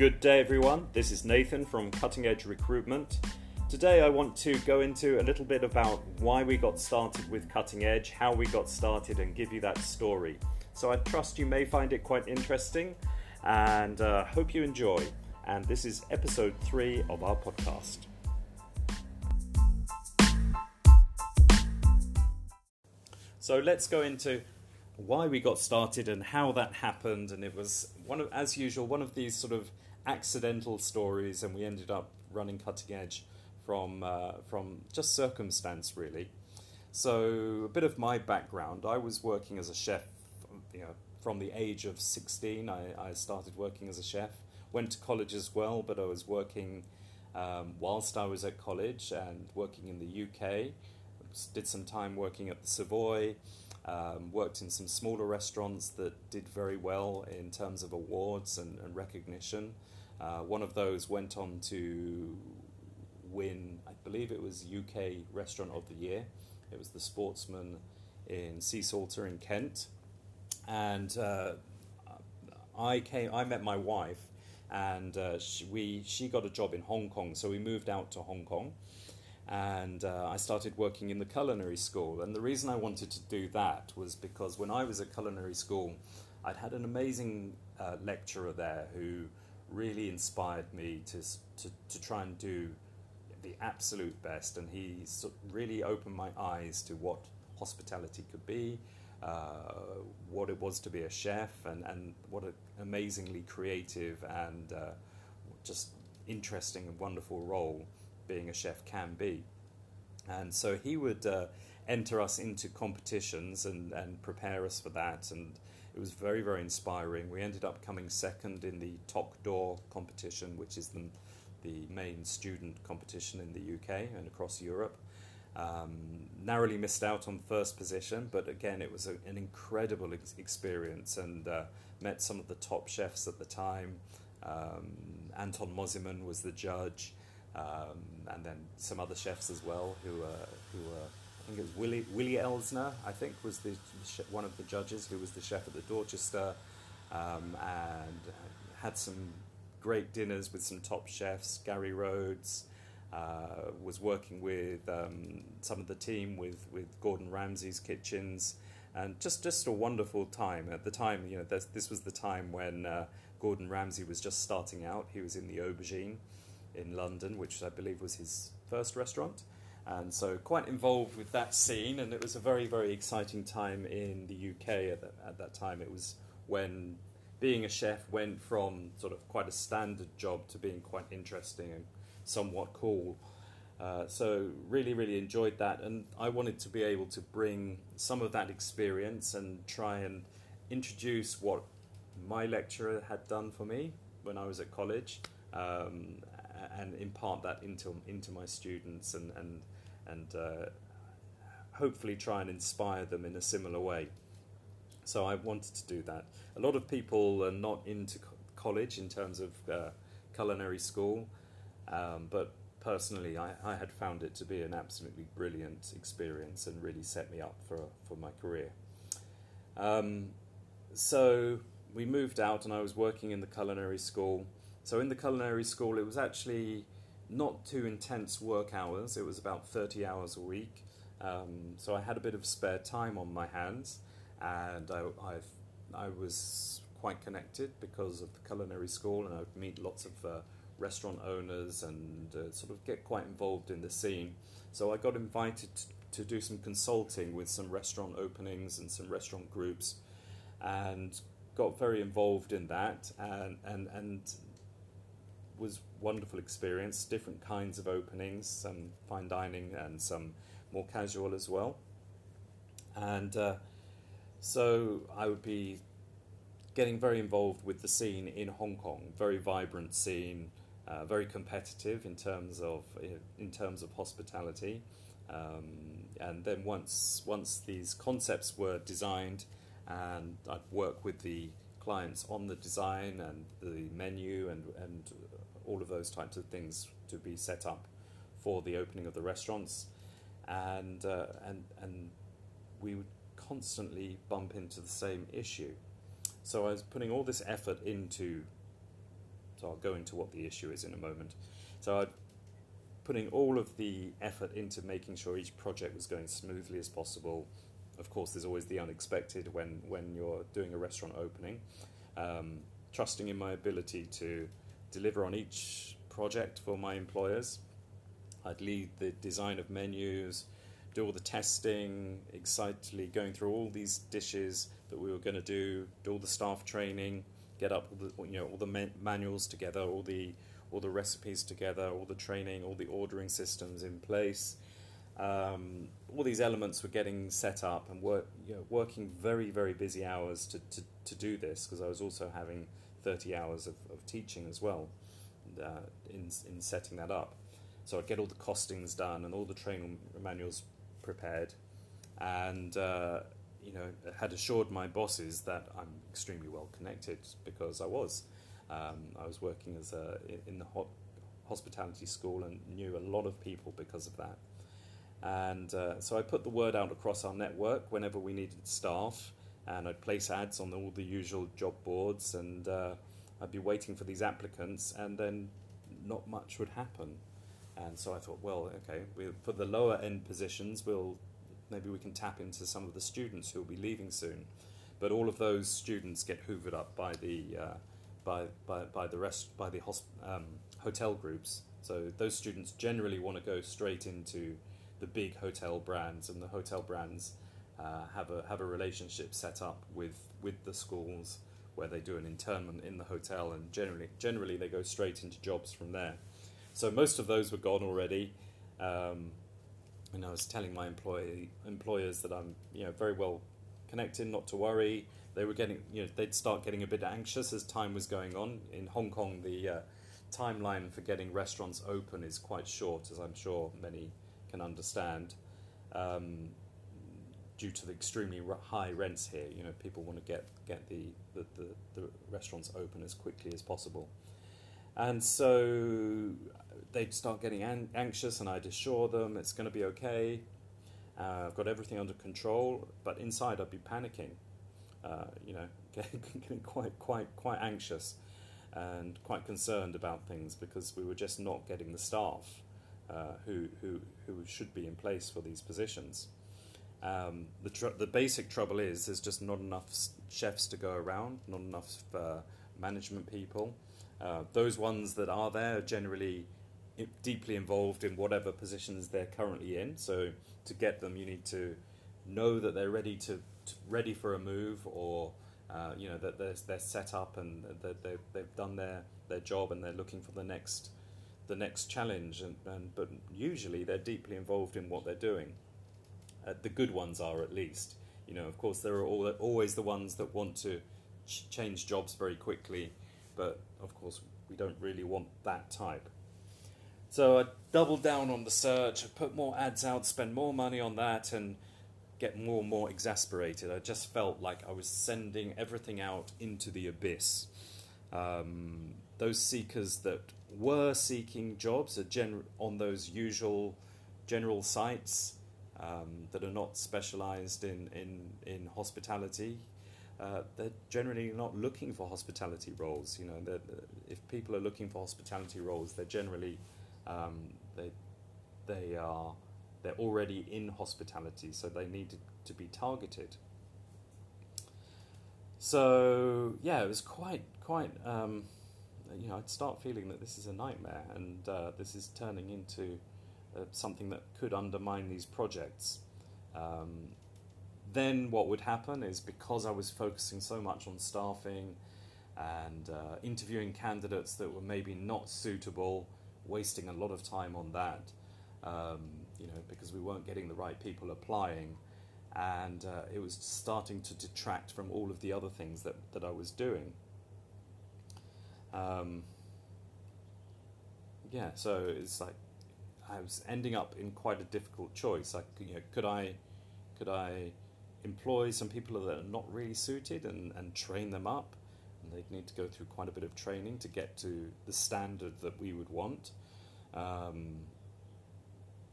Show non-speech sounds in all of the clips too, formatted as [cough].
Good day, everyone. This is Nathan from Cutting Edge Recruitment. Today, I want to go into a little bit about why we got started with Cutting Edge, how we got started, and give you that story. So, I trust you may find it quite interesting and uh, hope you enjoy. And this is episode three of our podcast. So, let's go into why we got started and how that happened. And it was one of, as usual, one of these sort of accidental stories, and we ended up running cutting edge from uh, from just circumstance, really. So a bit of my background: I was working as a chef, you know, from the age of sixteen. I, I started working as a chef. Went to college as well, but I was working um, whilst I was at college and working in the UK. Did some time working at the Savoy. Um, worked in some smaller restaurants that did very well in terms of awards and, and recognition. Uh, one of those went on to win, I believe it was UK Restaurant of the Year. It was the Sportsman in Seasalter in Kent, and uh, I came. I met my wife, and uh, she, we she got a job in Hong Kong, so we moved out to Hong Kong and uh, I started working in the culinary school. And the reason I wanted to do that was because when I was at culinary school, I'd had an amazing uh, lecturer there who really inspired me to, to, to try and do the absolute best. And he really opened my eyes to what hospitality could be, uh, what it was to be a chef, and, and what an amazingly creative and uh, just interesting and wonderful role being a chef can be. And so he would uh, enter us into competitions and, and prepare us for that. And it was very, very inspiring. We ended up coming second in the Toque d'Or competition, which is the, the main student competition in the UK and across Europe. Um, narrowly missed out on first position, but again, it was a, an incredible ex- experience and uh, met some of the top chefs at the time. Um, Anton Mosimann was the judge um, and then some other chefs as well who uh, who uh, I think it was Willie Willie Elsener I think was the one of the judges who was the chef at the Dorchester um, and had some great dinners with some top chefs. Gary Rhodes uh, was working with um, some of the team with with Gordon Ramsay's kitchens. And just just a wonderful time. At the time you know this, this was the time when uh, Gordon Ramsay was just starting out. He was in the aubergine in London, which I believe was his first restaurant. And so, quite involved with that scene, and it was a very, very exciting time in the UK at, the, at that time. It was when being a chef went from sort of quite a standard job to being quite interesting and somewhat cool. Uh, so really, really enjoyed that, and I wanted to be able to bring some of that experience and try and introduce what my lecturer had done for me when I was at college, um, and impart that into into my students and and and uh, hopefully try and inspire them in a similar way. So I wanted to do that. A lot of people are not into co- college in terms of uh, culinary school, um, but personally, I, I, had found it to be an absolutely brilliant experience and really set me up for for my career. Um, so we moved out, and I was working in the culinary school so in the culinary school, it was actually not too intense work hours. It was about 30 hours a week. Um, so I had a bit of spare time on my hands, and I, I've, I was quite connected because of the culinary school, and I'd meet lots of uh, restaurant owners and uh, sort of get quite involved in the scene. So I got invited to do some consulting with some restaurant openings and some restaurant groups, and got very involved in that. And and and was wonderful experience. Different kinds of openings, some fine dining and some more casual as well. And uh, so I would be getting very involved with the scene in Hong Kong. Very vibrant scene, uh, very competitive in terms of in terms of hospitality. Um, and then once once these concepts were designed, and I'd work with the clients on the design and the menu and and all of those types of things to be set up for the opening of the restaurants, and uh, and and we would constantly bump into the same issue. So I was putting all this effort into So I'll go into what the issue is in a moment. So I putting all of the effort into making sure each project was going smoothly as possible. Of course, there's always the unexpected when, when you're doing a restaurant opening. Um, trusting in my ability to deliver on each project for my employers. I'd lead the design of menus, do all the testing, excitedly going through all these dishes that we were going to do, do all the staff training, get up all the, you know all the manuals together, all the all the recipes together, all the training, all the ordering systems in place. Um, all these elements were getting set up and work, you know, working very, very busy hours to, to, to do this because I was also having 30 hours of, of teaching as well uh, in, in setting that up. So I'd get all the costings done and all the training manuals prepared, and uh, you know had assured my bosses that I'm extremely well connected because I was. Um, I was working as a in the ho- hospitality school and knew a lot of people because of that. And uh, so I put the word out across our network whenever we needed staff, and I'd place ads on all the usual job boards, and uh, I'd be waiting for these applicants, and then not much would happen. And so I thought, well, okay, we'll, for the lower end positions, we'll maybe we can tap into some of the students who will be leaving soon. But all of those students get hoovered up by the uh, by, by, by the rest by the hosp- um, hotel groups. So those students generally want to go straight into the big hotel brands, and the hotel brands uh, have a have a relationship set up with with the schools where they do an internment in the hotel, and generally generally they go straight into jobs from there. So most of those were gone already. Um, and I was telling my employee employers that I'm you know very well connected, not to worry. They were getting you know they'd start getting a bit anxious as time was going on. In Hong Kong, the uh, timeline for getting restaurants open is quite short, as I'm sure many can understand. Um, due to the extremely high rents here, you know, people want to get get the, the, the, the restaurants open as quickly as possible. And so they'd start getting an- anxious, and I'd assure them it's going to be okay. Uh, I've got everything under control, but inside I'd be panicking, uh, you know, [laughs] getting, quite, quite, quite anxious and quite concerned about things because we were just not getting the staff uh, who, who, who should be in place for these positions. Um, the, tr- the basic trouble is there's just not enough chefs to go around, not enough uh, management people. Uh, those ones that are there are generally deeply involved in whatever positions they're currently in. So to get them, you need to know that they're ready to, to ready for a move, or uh, you know that they're, they're set up and that they've, they've done their, their job and they're looking for the next the next challenge. And, and but usually they're deeply involved in what they're doing. Uh, the good ones are at least. You know, of course, there are all, always the ones that want to ch- change jobs very quickly, but of course, we don't really want that type. So I doubled down on the search, put more ads out, spend more money on that, and get more and more exasperated. I just felt like I was sending everything out into the abyss. Um, those seekers that were seeking jobs are gen- on those usual general sites um, that are not specialized in, in, in hospitality. Uh, they're generally not looking for hospitality roles. You know, if people are looking for hospitality roles, they're generally um, they they are they're already in hospitality, so they need to, to be targeted. So yeah, it was quite quite. Um, you know, I'd start feeling that this is a nightmare, and uh, this is turning into uh, something that could undermine these projects. Um, then what would happen is because I was focusing so much on staffing and uh, interviewing candidates that were maybe not suitable wasting a lot of time on that, um, you know, because we weren't getting the right people applying, and uh, it was starting to detract from all of the other things that, that I was doing. Um, yeah, so it's like I was ending up in quite a difficult choice. Like, you know, could I, could I employ some people that are not really suited and, and train them up? And they'd need to go through quite a bit of training to get to the standard that we would want. Um,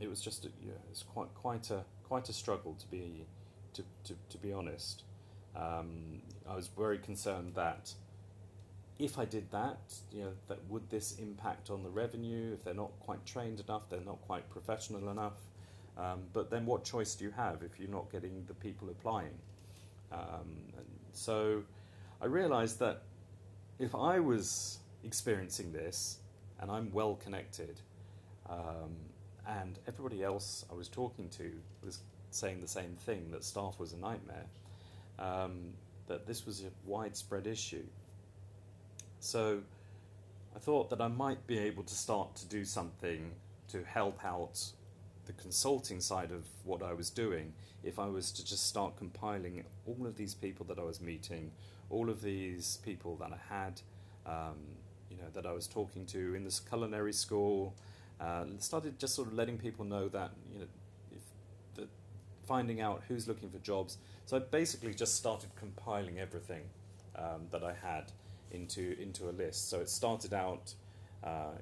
it was just a, yeah, it was quite quite a quite a struggle to be to, to, to be honest. Um, I was very concerned that if I did that, you know, that would this impact on the revenue? If they're not quite trained enough, they're not quite professional enough. Um, but then, what choice do you have if you're not getting the people applying? Um, so, I realised that if I was experiencing this and I'm well connected, um, and everybody else I was talking to was saying the same thing that staff was a nightmare, um, that this was a widespread issue. So I thought that I might be able to start to do something to help out the consulting side of what I was doing if I was to just start compiling all of these people that I was meeting, all of these people that I had, um, you know, that I was talking to in this culinary school. Uh, started just sort of letting people know that you know, if the, finding out who's looking for jobs. So I basically just started compiling everything um, that I had into into a list. So it started out. Uh,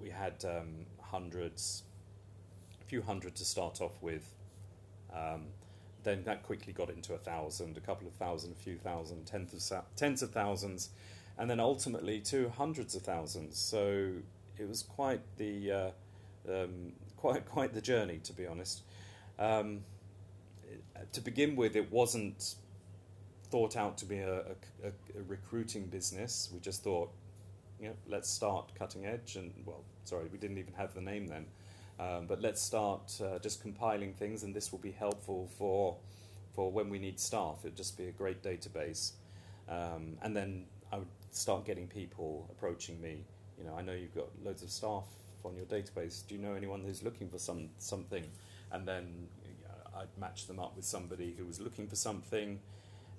we had um, hundreds, a few hundred to start off with. Um, then that quickly got into a thousand, a couple of thousand, a few thousand, tens of, tens of thousands, and then ultimately to hundreds of thousands. So it was quite the uh, um, quite quite the journey, to be honest. Um, to begin with, it wasn't thought out to be a, a, a, recruiting business. We just thought, you know, let's start cutting edge, and well, sorry, we didn't even have the name then. Um, but let's start uh, just compiling things, and this will be helpful for for when we need staff. It'd just be a great database, um, and then I would start getting people approaching me. You know, I know you've got loads of staff on your database. Do you know anyone who's looking for some something? And then you know, I'd match them up with somebody who was looking for something.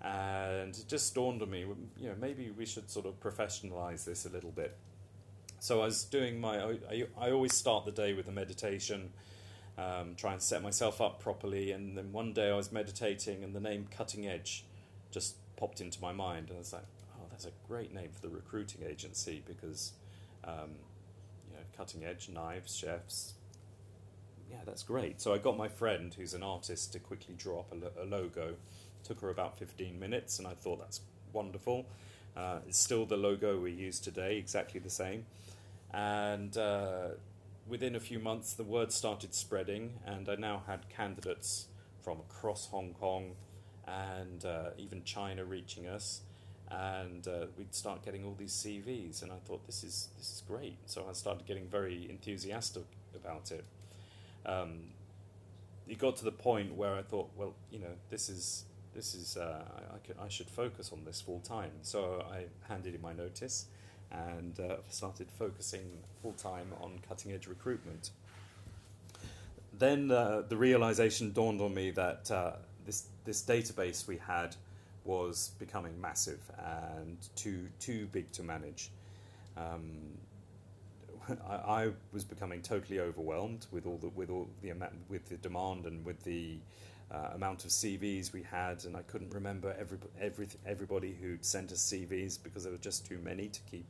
And it just dawned on me, you know, maybe we should sort of professionalize this a little bit. So I was doing my, I, I always start the day with a meditation, um, try and set myself up properly. And then one day I was meditating, and the name Cutting Edge just popped into my mind, and I was like, oh, that's a great name for the recruiting agency because, um, you know, cutting edge knives, chefs. Yeah, that's great. So I got my friend, who's an artist, to quickly draw up a, lo- a logo Took her about 15 minutes, and I thought that's wonderful. Uh, it's still the logo we use today, exactly the same. And uh, within a few months, the word started spreading, and I now had candidates from across Hong Kong and uh, even China reaching us. And uh, we'd start getting all these CVs, and I thought this is this is great. So I started getting very enthusiastic about it. Um, it got to the point where I thought, well, you know, this is this is uh, I, I, could, I, should focus on this full time. So I handed in my notice and uh, started focusing full time on cutting edge recruitment. Then uh, the realization dawned on me that uh, this this database we had was becoming massive and too too big to manage. Um, [laughs] I, I, was becoming totally overwhelmed with all the with all the with the demand and with the uh, amount of CVs we had, and I couldn't remember every, every everybody who'd sent us CVs because there were just too many to keep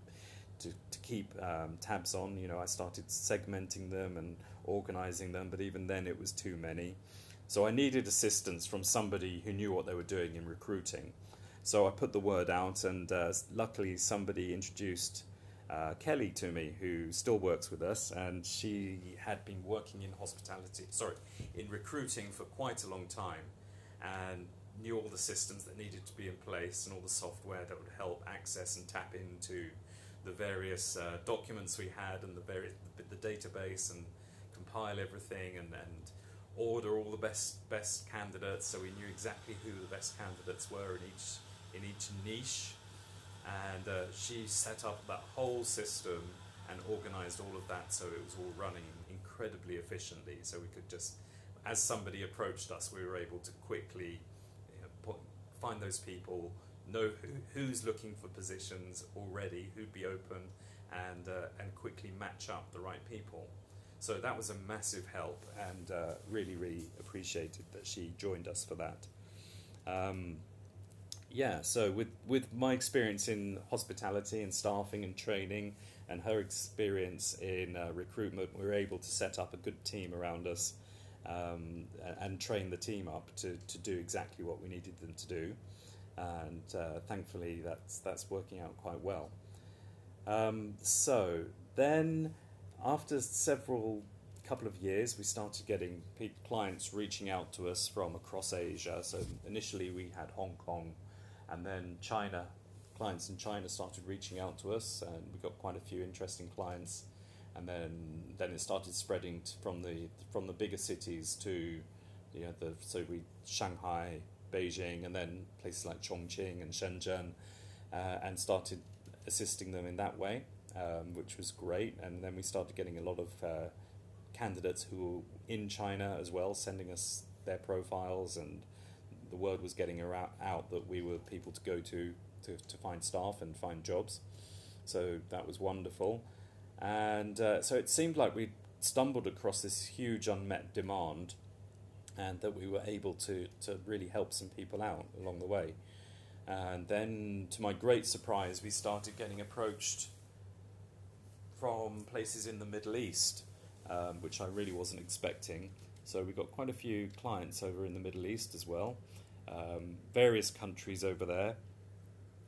to, to keep um, tabs on. You know, I started segmenting them and organizing them, but even then it was too many. So I needed assistance from somebody who knew what they were doing in recruiting. So I put the word out, and uh, luckily somebody introduced uh, Kelly to me, who still works with us, and she had been working in hospitality, sorry, in recruiting for quite a long time, and knew all the systems that needed to be in place and all the software that would help access and tap into the various uh, documents we had and the various the, the database and compile everything and, and order all the best best candidates so we knew exactly who the best candidates were in each in each niche and uh, she set up that whole system and organized all of that so it was all running incredibly efficiently so we could just as somebody approached us we were able to quickly you know, put, find those people know who, who's looking for positions already who'd be open and uh, and quickly match up the right people. So that was a massive help and uh, really really appreciated that she joined us for that. Um, yeah, so with, with my experience in hospitality and staffing and training, and her experience in uh, recruitment, we were able to set up a good team around us um, and train the team up to, to do exactly what we needed them to do. And uh, thankfully, that's, that's working out quite well. Um, so then, after several couple of years, we started getting clients reaching out to us from across Asia. So initially, we had Hong Kong, and then China. Clients in China started reaching out to us, and we got quite a few interesting clients. And then, then it started spreading t- from the from the bigger cities to, you know, the so we Shanghai, Beijing, and then places like Chongqing and Shenzhen, uh, and started assisting them in that way, um, which was great. And then we started getting a lot of uh, candidates who were in China as well, sending us their profiles, and the word was getting out that we were people to go to, to to find staff and find jobs. So that was wonderful. And uh, so it seemed like we stumbled across this huge unmet demand and that we were able to, to really help some people out along the way. And then, to my great surprise, we started getting approached from places in the Middle East, um, which I really wasn't expecting. So, we've got quite a few clients over in the Middle East as well, um, various countries over there,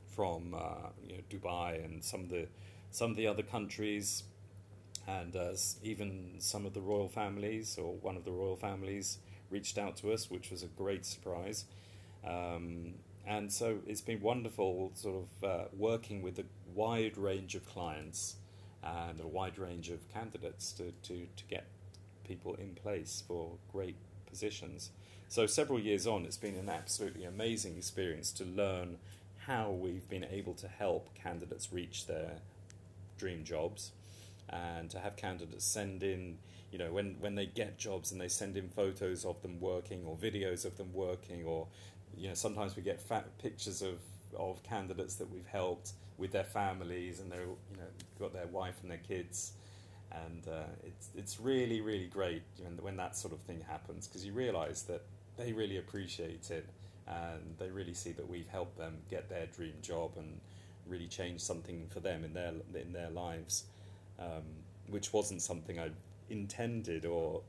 from uh, you know, Dubai and some of the some of the other countries, and uh, even some of the royal families or one of the royal families reached out to us, which was a great surprise. Um, and so it's been wonderful, sort of uh, working with a wide range of clients and a wide range of candidates to, to, to get people in place for great positions. So, several years on, it's been an absolutely amazing experience to learn how we've been able to help candidates reach their dream jobs and to have candidates send in you know when when they get jobs and they send in photos of them working or videos of them working or you know sometimes we get fat pictures of of candidates that we've helped with their families and they're you know got their wife and their kids and uh, it's it's really really great know, when that sort of thing happens because you realize that they really appreciate it and they really see that we've helped them get their dream job and really change something for them in their in their lives um, which wasn't something I intended or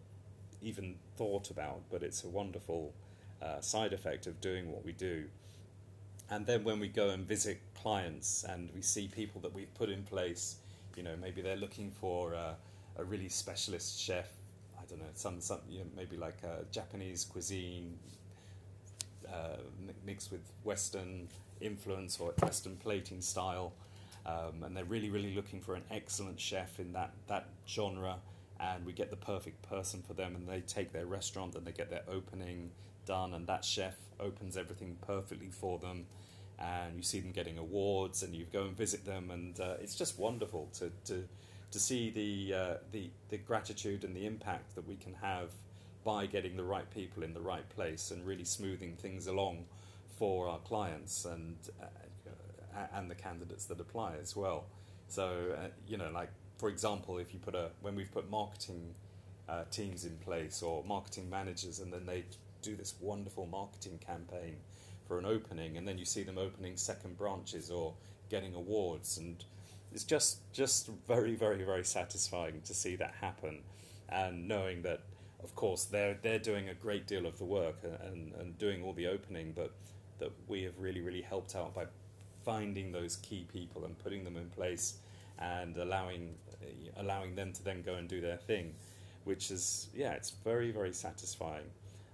even thought about, but it's a wonderful uh, side effect of doing what we do. And then when we go and visit clients and we see people that we've put in place, you know, maybe they're looking for a, a really specialist chef. I don't know, some, some you know, maybe like Japanese cuisine uh, mixed with Western influence or Western plating style. Um, and they're really, really looking for an excellent chef in that, that genre and we get the perfect person for them and they take their restaurant and they get their opening done and that chef opens everything perfectly for them and you see them getting awards and you go and visit them and uh, it's just wonderful to, to, to see the, uh, the, the gratitude and the impact that we can have by getting the right people in the right place and really smoothing things along for our clients and, uh, and the candidates that apply as well. So, uh, you know, like for example, if you put a when we've put marketing uh, teams in place or marketing managers, and then they do this wonderful marketing campaign for an opening, and then you see them opening second branches or getting awards, and it's just just very very very satisfying to see that happen, and knowing that of course they're they're doing a great deal of the work and, and doing all the opening, but that we have really really helped out by finding those key people and putting them in place and allowing allowing them to then go and do their thing, which is yeah, it's very very satisfying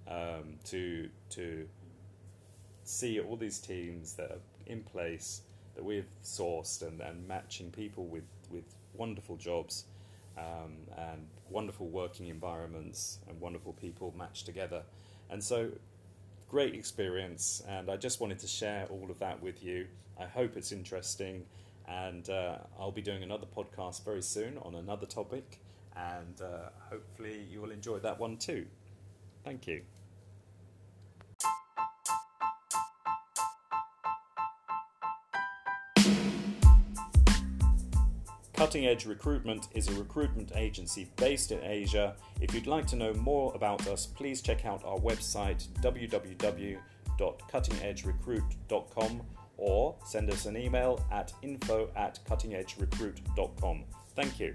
um, to to see all these teams that are in place that we've sourced and, and matching people with, with wonderful jobs um, and wonderful working environments and wonderful people matched together. And so, great experience, and I just wanted to share all of that with you. I hope it's interesting. And uh, I'll be doing another podcast very soon on another topic, and uh, hopefully you will enjoy that one too. Thank you. Cutting Edge Recruitment is a recruitment agency based in Asia. If you'd like to know more about us, please check out our website www.cuttingedgerecruit.com or send us an email at info at cuttingedgerecruit.com. Thank you.